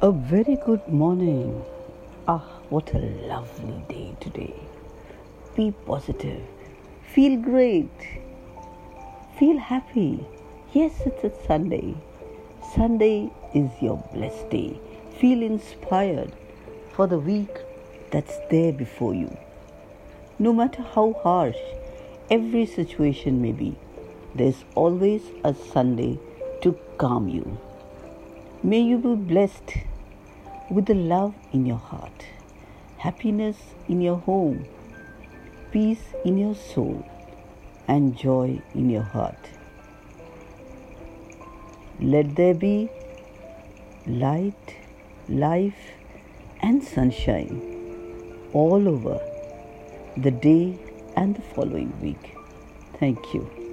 A very good morning. Ah, what a lovely day today. Be positive. Feel great. Feel happy. Yes, it's a Sunday. Sunday is your blessed day. Feel inspired for the week that's there before you. No matter how harsh every situation may be, there's always a Sunday to calm you. May you be blessed with the love in your heart, happiness in your home, peace in your soul, and joy in your heart. Let there be light, life, and sunshine all over the day and the following week. Thank you.